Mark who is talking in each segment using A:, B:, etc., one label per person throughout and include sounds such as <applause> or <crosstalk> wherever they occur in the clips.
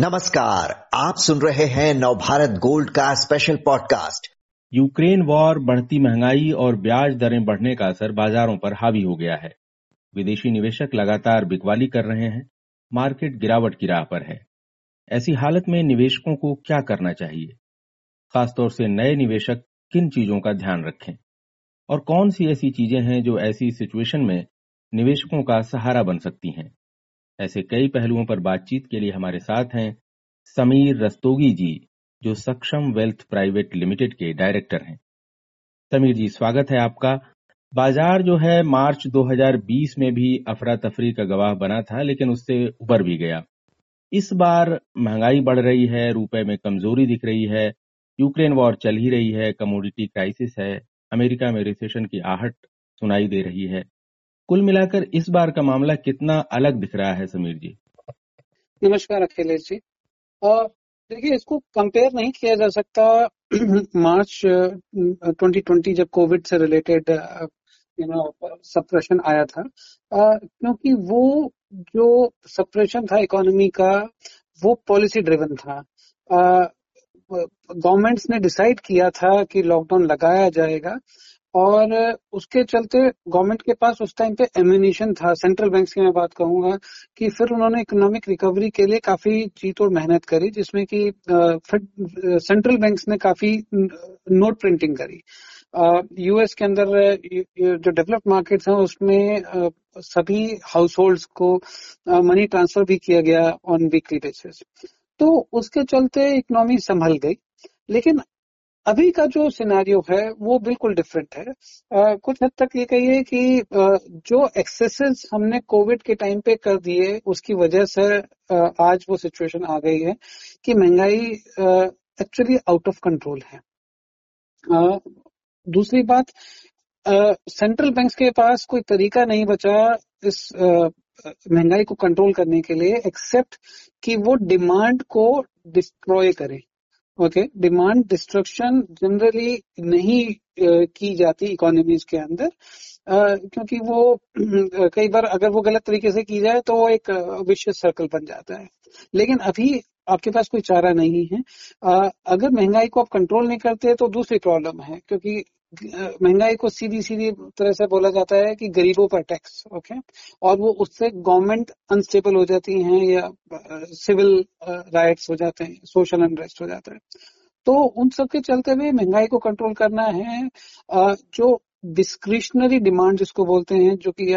A: नमस्कार, आप सुन रहे हैं नवभारत गोल्ड का स्पेशल पॉडकास्ट
B: यूक्रेन वॉर, बढ़ती महँगाई और ब्याज दरें बढ़ने का असर बाजारों पर हावी हो गया है। विदेशी निवेशक लगातार बिकवाली कर रहे हैं, मार्केट गिरावट की राह पर है। ऐसी हालत में निवेशकों को क्या करना चाहिए? खासतौर से नए निवेशक किन चीज़ों का ध्यान रखें? और कौन सी ऐसी चीज़ें हैं जो ऐसी सिचुएशन में निवेशकों का सहारा बन सकती हैं? ऐसे कई पहलुओं पर बातचीत के लिए हमारे साथ हैं समीर रस्तोगी जी, जो सक्षम वेल्थ प्राइवेट लिमिटेड के डायरेक्टर हैं। समीर जी, स्वागत है आपका। बाज़ार जो है, मार्च 2020 में भी अफरा तफरी का गवाह बना था, लेकिन उससे उबर भी गया। इस बार महँगाई बढ़ रही है, रुपए में कमज़ोरी दिख रही है, यूक्रेन वॉर चल ही रही है, कमोडिटी क्राइसिस है, अमेरिका में रिसेशन की आहट सुनाई दे रही है। कुल मिलाकर इस बार का मामला कितना अलग दिख रहा है, समीर जी?
C: नमस्कार, अखिलेश जी। देखिए, इसको कंपेयर नहीं किया जा सकता। <clears throat> मार्च 2020 जब कोविड से रिलेटेड यू नो सप्रेशन आया था क्योंकि वो जो सप्रेशन था इकोनॉमी का, वो पॉलिसी ड्रिवन था। गवर्नमेंट्स ने डिसाइड किया था कि लॉकडाउन लगाया जाएगा। और उसके चलते गवर्नमेंट के पास उस टाइम पे एम्यूनिशन था। सेंट्रल बैंक की मैं बात कहूँगा कि फिर उन्होंने इकोनॉमिक रिकवरी के लिए काफ़ी जीत और मेहनत करी, जिसमें कि सेंट्रल बैंक्स ने काफ़ी नोट प्रिंटिंग करी। यूएस के अंदर जो डेवलप्ड मार्केट्स हैं, उसमें सभी हाउस होल्ड को मनी ट्रांसफ़र भी किया गया ऑन वीकली बेसिस तो उसके चलते इकोनॉमी संभल गई, लेकिन अभी का जो सिनारियो है वो बिल्कुल डिफरेंट है। आ, कुछ हद तक ये कहिए कि आ, जो एक्सेसेस हमने कोविड के टाइम पे कर दिए उसकी वजह से आ, आज वो सिचुएशन आ गई है कि महँगाई एक्चुअली आउट ऑफ़ कंट्रोल है। आ, दूसरी बात सेंट्रल बैंक्स के पास कोई तरीका नहीं बचा इस महँगाई को कंट्रोल करने के लिए एक्सेप्ट कि वो डिमांड को डिस्ट्रॉय करें। ओके डिमांड डिस्ट्रक्शन जनरली नहीं की जाती इकोनॉमीज के अंदर। क्योंकि वो कई बार अगर वो गलत तरीके से की जाए तो वो एक विशेष सर्कल बन जाता है। लेकिन अभी आपके पास कोई चारा नहीं है। अगर महँगाई को आप कंट्रोल नहीं करते तो दूसरी प्रॉब्लम है, क्योंकि महँगाई को सीधी सीधी तरह से बोला जाता है कि गरीबों पर टैक्स, ओके? और वो उससे गवर्नमेंट अनस्टेबल हो जाती है या सिविल राइट्स हो जाते हैं, सोशल अनरेस्ट हो जाता है। तो उन सब के चलते हुए महँगाई को कंट्रोल करना है। जो डिस्क्रिशनरी डिमांड जिसको बोलते हैं, जो कि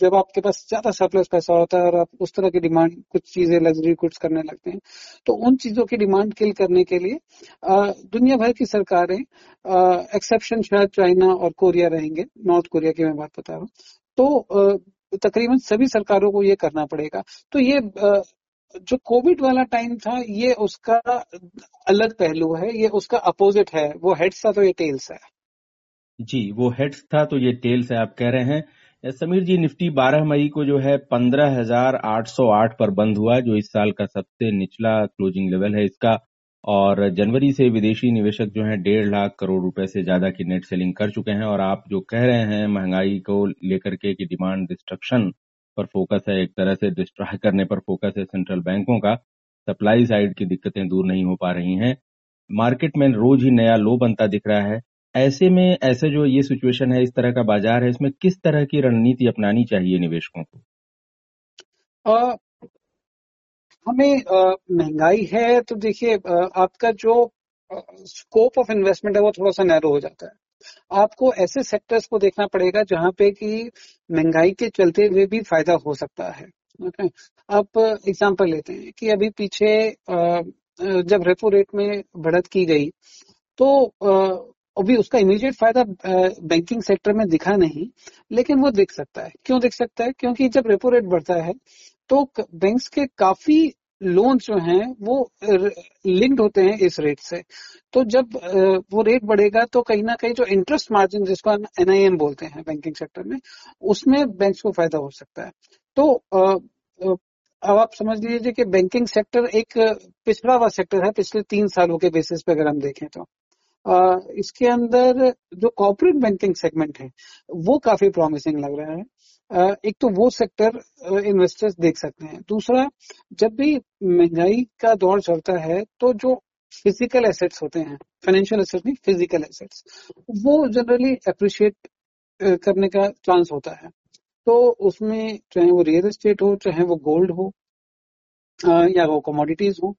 C: जब आपके पास ज़्यादा सरप्लस पैसा होता है और आप उस तरह की डिमांड कुछ चीज़ें लग्जरी गुड्स करने लगते हैं तो उन चीज़ों की डिमांड किल करने के लिए दुनिया भर की सरकारें एक्सेप्शन शायद चाइना और कोरिया रहेंगे, नॉर्थ कोरिया की मैं बात बता रहा हूँ तो तकरीबन सभी सरकारों को ये करना पड़ेगा। तो ये जो कोविड वाला टाइम था, ये उसका अलग पहलू है, ये उसका अपोजिट है, वो हेड्स था तो ये टेल्स है।
B: जी, वो हेड्स था तो ये टेल्स है, आप कह रहे हैं। समीर जी निफ्टी 12 मई को जो है 15,808 पर बंद हुआ जो इस साल का सबसे निचला क्लोजिंग लेवल है इसका। और जनवरी से विदेशी निवेशक जो है डेढ़ लाख करोड़ रुपए से ज़्यादा की नेट सेलिंग कर चुके हैं। और आप जो कह रहे हैं महँगाई को लेकर के कि डिमांड डिस्ट्रक्शन पर फोकस है एक तरह से डिस्ट्रॉय करने पर फोकस है सेंट्रल बैंकों का सप्लाई साइड की दिक्कतें दूर नहीं हो पा रही हैं। मार्केट में रोज ही नया लो बनता दिख रहा है। ऐसे में ऐसे जो ये सिचुएशन है, इस तरह का बाज़ार है, इसमें किस तरह की रणनीति अपनानी चाहिए निवेशकों को?
C: हमें महँगाई है तो देखिए आपका जो स्कोप ऑफ़ इन्वेस्टमेंट है वो थोड़ा सा नैरो हो जाता है। आपको ऐसे सेक्टर्स को देखना पड़ेगा जहाँ पे कि महँगाई के चलते हुए भी फ़ायदा हो सकता है। आप एग्जांपल लेते हैं कि अभी पीछे जब रेपो रेट में बढ़त की गई तो अभी उसका इमीडिएट फ़ायदा बैंकिंग सेक्टर में दिखा नहीं, लेकिन वो दिख सकता है। क्यों दिख सकता है? क्योंकि जब रेपो रेट बढ़ता है तो बैंक्स के काफ़ी लोन जो हैं, वो लिंक्ड होते हैं इस रेट से। तो जब वो रेट बढ़ेगा तो कहीं ना कहीं जो इंटरेस्ट मार्जिन जिसको एनआईएम बोलते हैं बैंकिंग सेक्टर में, उसमें बैंक्स को फ़ायदा हो सकता है। तो अब आप समझ लीजिए कि बैंकिंग सेक्टर एक पिछड़ा हुआ सेक्टर है, पिछले तीन सालों के बेसिस पे अगर हम देखें तो। इसके अंदर जो कॉर्पोरेट बैंकिंग सेगमेंट है, वो काफ़ी प्रॉमिसिंग लग रहा है। एक तो वो सेक्टर इन्वेस्टर्स देख सकते हैं। दूसरा, जब भी महँगाई का दौर चलता है तो जो फ़िज़िकल एसेट्स होते हैं फाइनेंशियल एसेट्स नहीं फ़िज़िकल एसेट्स वो जनरली अप्रिशिएट करने का चांस होता है। तो उसमें चाहे वो रियल एस्टेट हो, चाहे वो गोल्ड हो या वो कमोडिटीज हो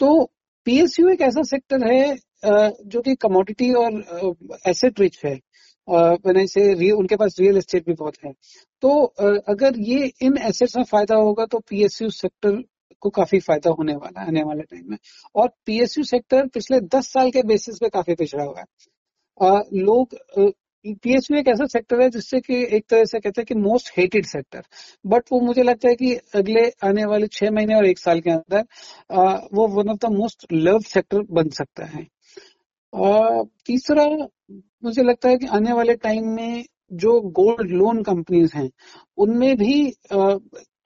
C: तो पीएसयू एक ऐसा सेक्टर है जो कि कमोडिटी और एसेट रिच है। से उनके पास रियल एस्टेट भी बहुत है। तो अगर ये इन एसेट्स में फ़ायदा होगा तो पीएसयू सेक्टर को काफ़ी फ़ायदा होने वाला है आने वाले टाइम में। और पीएसयू सेक्टर पिछले दस साल के बेसिस पे काफ़ी पिछड़ा हुआ है। लोग पीएसयू एक ऐसा सेक्टर है जिससे कि एक तरह से कहते हैं कि मोस्ट हेटेड सेक्टर बट वो मुझे लगता है कि अगले आने वाले छह महीने और एक साल के अंदर वो one of the most love sector बन सकता है। तीसरा मुझे लगता है कि आने वाले टाइम में जो गोल्ड लोन कंपनीज़ हैं उनमें भी आ,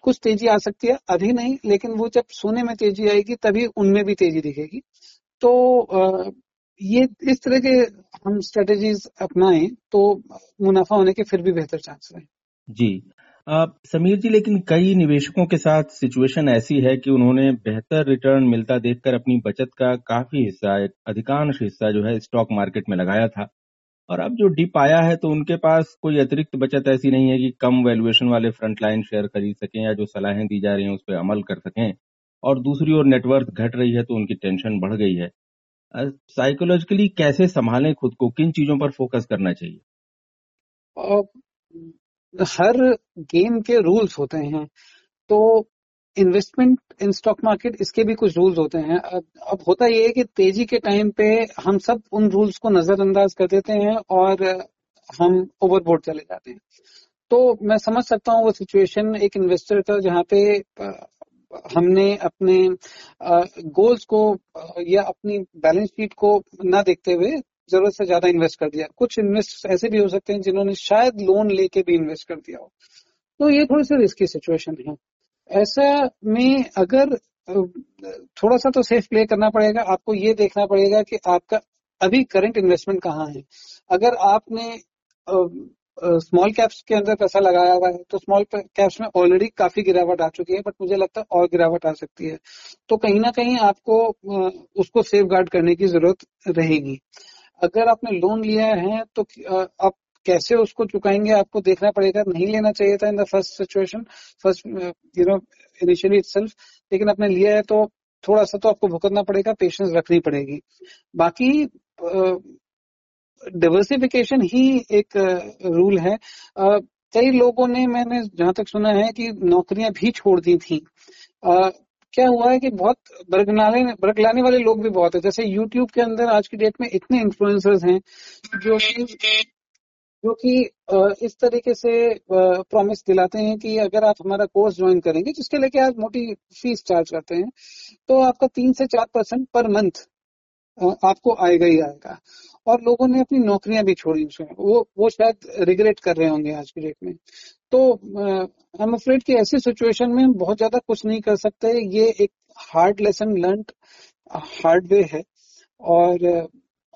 C: कुछ तेज़ी आ सकती है। अभी नहीं लेकिन वो जब सोने में तेज़ी आएगी तभी उनमें भी तेज़ी दिखेगी। तो आ, ये इस तरह के हम स्ट्रेटेजीज अपनाएँ तो मुनाफा होने के फिर भी बेहतर चांस रहे
B: जी। आ, समीर जी लेकिन कई निवेशकों के साथ सिचुएशन ऐसी है कि उन्होंने बेहतर रिटर्न मिलता देखकर अपनी बचत का काफ़ी हिस्सा अधिकांश हिस्सा जो है स्टॉक मार्केट में लगाया था। और अब जो डिप आया है तो उनके पास कोई अतिरिक्त बचत ऐसी नहीं है कि कम वैल्यूएशन वाले फ्रंटलाइन शेयर खरीद सकें या जो सलाहें दी जा रही हैं उस पर अमल कर सकें। और दूसरी ओर नेटवर्थ घट रही है तो उनकी टेंशन बढ़ गई है। साइकोलॉजिकली कैसे संभालें खुद को? किन चीज़ों पर फोकस करना चाहिए?
C: हर गेम के रूल्स होते हैं तो इन्वेस्टमेंट इन स्टॉक मार्केट इसके भी कुछ रूल्स होते हैं। अब होता यह है कि तेज़ी के टाइम पे हम सब उन रूल्स को नजरअंदाज कर देते हैं और हम ओवरबोर्ड चले जाते हैं। तो मैं समझ सकता हूँ वो सिचुएशन एक इन्वेस्टर का जहाँ पे हमने अपने गोल्स को या अपनी बैलेंस शीट को ना देखते हुए ज़रूरत से ज़्यादा इन्वेस्ट कर दिया। कुछ इन्वेस्ट ऐसे भी हो सकते हैं जिन्होंने शायद लोन लेके भी इन्वेस्ट कर दिया हो। तो ये थोड़ी सी रिस्की सिचुएशन है। ऐसा में अगर थोड़ा सा तो सेफ़ प्ले करना पड़ेगा। आपको ये देखना पड़ेगा कि आपका अभी करंट इन्वेस्टमेंट कहाँ है। अगर आपने स्मॉल कैप्स के अंदर पैसा लगाया हुआ है तो स्मॉल कैप्स में ऑलरेडी काफ़ी गिरावट आ चुकी है बट मुझे लगता है और गिरावट आ सकती है। तो कहीं ना कहीं आपको उसको सेफ़ गार्ड करने की ज़रूरत रहेगी। अगर आपने लोन लिया है तो आप कैसे उसको चुकाएँगे, आपको देखना पड़ेगा। नहीं लेना चाहिए था in the first situation first you know initially itself लेकिन आपने लिया है तो थोड़ा सा तो आपको भुगतना पड़ेगा पेशेंस रखनी पड़ेगी। बाकी डिवर्सिफिकेशन ही एक रूल है। कई लोगों ने, मैंने जहाँ तक सुना है कि नौकरियाँ भी छोड़ दी थी। क्या हुआ है कि बहुत बरगलाने बरगलाने वाले लोग भी बहुत है। जैसे यूट्यूब के अंदर आज की डेट में इतने इन्फ्लुएंसर्स हैं जो जो कि इस तरीके से प्रॉमिस दिलाते हैं कि अगर आप हमारा कोर्स ज्वाइन करेंगे, जिसके लेके आप मोटी फ़ीस चार्ज करते हैं तो आपका तीन से चार परसेंट पर मंथ आपको आएगा ही आएगा। और लोगों ने अपनी नौकरियाँ भी छोड़ी उसमें। वो वो शायद रिग्रेट कर रहे होंगे आज की डेट में। तो आई एम अफ्रेड कि ऐसी सिचुएशन में बहुत ज़्यादा कुछ नहीं कर सकते। ये एक hard lesson learn hard way है। और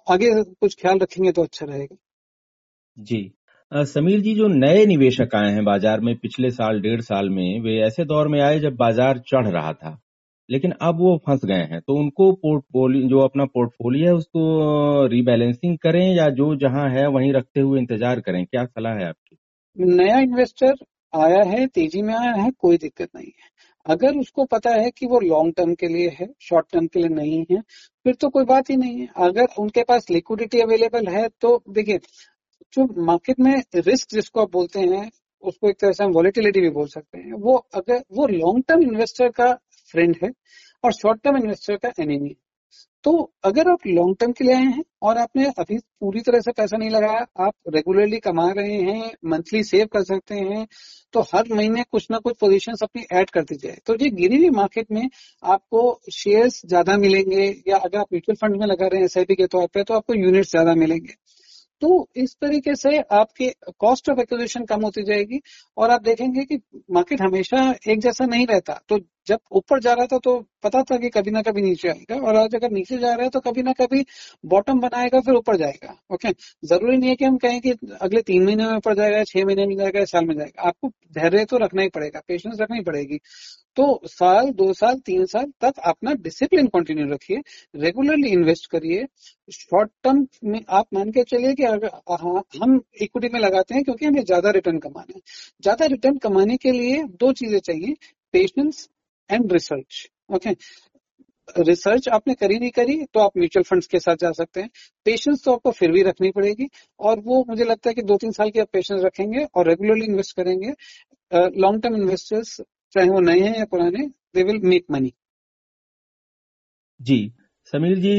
C: आगे कुछ ख्याल रखेंगे तो अच्छा रहेगा।
B: जी। समीर जी, जो नए निवेशक आए हैं बाज़ार में पिछले साल, डेढ़ साल में, वे ऐसे दौर में आए जब बाज़ार चढ़ रहा था। लेकिन अब वो फंस गए हैं तो उनको पोर्टफोलियो जो अपना पोर्टफोलियो है, उसको रीबैलेंसिंग करें या जो जहाँ है वहीं रखते हुए इंतज़ार करें? क्या सलाह है आपकी?
C: नया इन्वेस्टर आया है, तेज़ी में आया है, कोई दिक्कत नहीं है। अगर उसको पता है कि वो लॉन्ग टर्म के लिए है, शॉर्ट टर्म के लिए नहीं है, फिर तो कोई बात ही नहीं है। अगर उनके पास लिक्विडिटी अवेलेबल है तो देखिए, जो मार्केट में रिस्क जिसको आप बोलते हैं, उसको एक तरह से हम वॉलिटिलिटी भी बोल सकते हैं। वो अगर, वो लॉन्ग टर्म इन्वेस्टर का फ्रेंड है और शॉर्ट टर्म इन्वेस्टर का एनिमी तो अगर आप लॉन्ग टर्म के लिए आए हैं और आपने अभी पूरी तरह से पैसा नहीं लगाया, आप रेगुलरली कमा रहे हैं मंथली सेव कर सकते हैं तो हर महीने कुछ ना कुछ पोजीशन अपनी ऐड कर दीजिए तो ये गिरी हुई मार्केट में आपको शेयर्स ज़्यादा मिलेंगे या अगर आप म्यूचुअल फंड में लगा रहे हैं एस के तौर पर तो आपको यूनिट ज़्यादा मिलेंगे। तो इस तरीके से आपके कॉस्ट ऑफ़ एक्विजिशन कम होती जाएगी और आप देखेंगे कि मार्केट हमेशा एक जैसा नहीं रहता। तो जब ऊपर जा रहा था तो पता था कि कभी ना कभी नीचे आएगा और आज अगर नीचे जा रहा है तो कभी ना कभी बॉटम बनाएगा फिर ऊपर जाएगा। ओके ज़रूरी नहीं है कि हम कहें कि अगले तीन महीने में ऊपर जाएगा छह महीने में जाएगा साल में जाएगा। आपको धैर्य तो रखना ही पड़ेगा पेशेंस रखनी पड़ेगी। तो साल दो साल तीन साल तक अपना डिसिप्लिन कंटिन्यू रखिए रेगुलरली इन्वेस्ट करिए। शॉर्ट टर्म में आप मान के चलिए कि अगर हाँ, हम इक्विटी में लगाते हैं क्योंकि हमें ज़्यादा रिटर्न कमाना है। ज़्यादा रिटर्न कमाने के लिए दो चीज़ें चाहिए patience and research okay research आपने करी नहीं करी तो आप म्यूचुअल फंड्स के साथ जा सकते हैं। पेशेंस तो आपको फिर भी रखनी पड़ेगी, और वो मुझे लगता है कि दो तीन साल की आप पेशेंस रखेंगे और रेगुलरली इन्वेस्ट करेंगे। लॉन्ग टर्म इन्वेस्टर्स चाहे वो नए हैं या पुराने they will make money
B: ji, Sameer ji,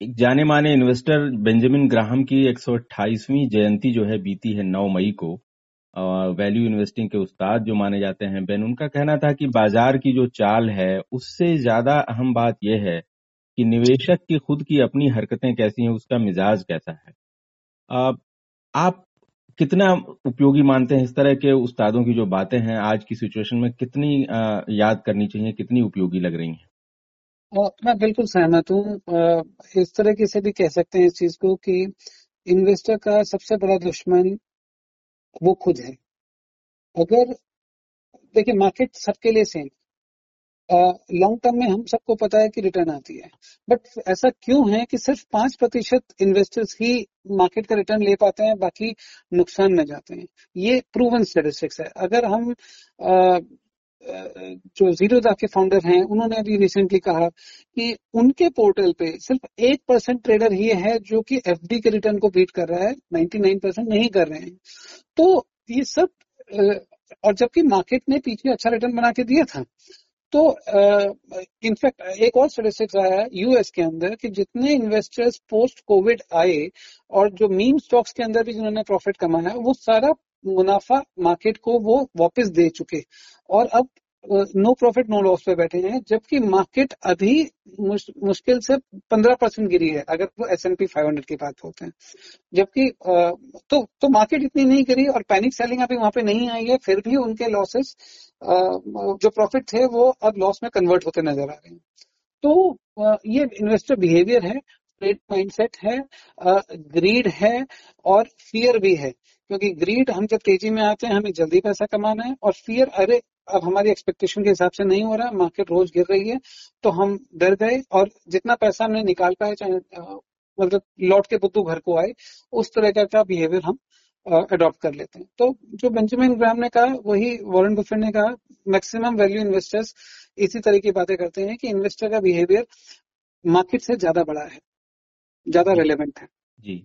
B: एक जाने माने इन्वेस्टर बेंजामिन ग्राहम की 128वीं जयंती जो है बीती है 9 मई को। वैल्यू इन्वेस्टिंग के उस्ताद जो माने जाते हैं बेन उनका कहना था कि बाज़ार की जो चाल है, उससे ज़्यादा अहम बात यह है कि निवेशक की खुद की अपनी हरकतें कैसी हैं, उसका मिजाज कैसा है। आप कितना उपयोगी मानते हैं इस तरह के उस्तादों की जो बातें हैं, आज की सिचुएशन में कितनी याद करनी चाहिए, कितनी उपयोगी लग रही हैं?
C: मैं बिल्कुल सहमत हूँ। इस तरह से भी कह सकते हैं इस चीज़ को कि इन्वेस्टर का सबसे बड़ा दुश्मन वो खुद है। अगर देखिए मार्केट सबके लिए सेम लॉन्ग टर्म में हम सबको पता है कि रिटर्न आती है। बट ऐसा क्यों है कि सिर्फ़ पाँच प्रतिशत इन्वेस्टर्स ही मार्केट का रिटर्न ले पाते हैं बाकी नुकसान में जाते हैं? ये प्रूवन स्टेटिस्टिक्स है। अगर हम आ, जो ज़ीरो के फाउंडर हैं उन्होंने अभी रिसेंटली कहा कि उनके पोर्टल पे सिर्फ़ एक परसेंट ट्रेडर ही है जो कि एफडी के रिटर्न को बीट कर रहा है 99 परसेंट नहीं कर रहे हैं। तो ये सब और जबकि मार्केट ने पीछे अच्छा रिटर्न बना के दिया था तो इनफैक्ट uh, एक और स्टेटिस्टिक्स आया यूएस के अंदर कि जितने इन्वेस्टर्स पोस्ट कोविड आए और जो मीम स्टॉक्स के अंदर भी जिन्होंने प्रॉफिट कमाया वो सारा मुनाफा मार्केट को वो वापस दे चुके। और अब नो प्रॉफिट नो लॉस पे बैठे हैं, जबकि मार्केट अभी मुश्किल से पंद्रह परसेंट गिरी है, अगर वो एस एन पी फाइव की बात होते हैं। जबकि तो तो मार्केट इतनी नहीं गिरी और पैनिक सेलिंग अभी वहाँ पे नहीं आई है, फिर भी उनके लॉसेस जो प्रॉफिट थे, वो अब लॉस में कन्वर्ट होते नज़र आ रहे हैं। तो ये इन्वेस्टर बिहेवियर है ट्रेड माइंडसेट है ग्रीड है और फियर भी है। क्योंकि ग्रीड हम जब तेज़ी में आते हैं हमें जल्दी पैसा कमाना है और फियर अरे अब हमारी एक्सपेक्टेशन के हिसाब से नहीं हो रहा मार्केट रोज गिर रही है तो हम डर गए और जितना पैसा हमने निकाल पाए चाहे मतलब लौट के बुद्धू घर को आए उस तरह का बिहेवियर हम अडॉप्ट कर लेते हैं। तो जो बेंजामिन ग्राम ने कहा वही वॉरेन बफेट ने कहा मैक्सिमम वैल्यू इन्वेस्टर्स इसी तरह की बातें करते हैं कि इन्वेस्टर का बिहेवियर मार्केट से ज़्यादा बड़ा है ज़्यादा रेलेवेंट है।
B: जी।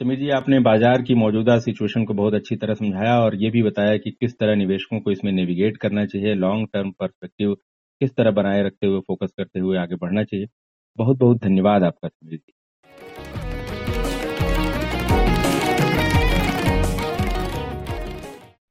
B: समीर जी, आपने बाज़ार की मौजूदा सिचुएशन को बहुत अच्छी तरह समझाया और ये भी बताया कि किस तरह निवेशकों को इसमें नेविगेट करना चाहिए लॉन्ग टर्म परस्पेक्टिव किस तरह बनाए रखते हुए फोकस करते हुए आगे बढ़ना चाहिए। बहुत बहुत धन्यवाद आपका समीर जी।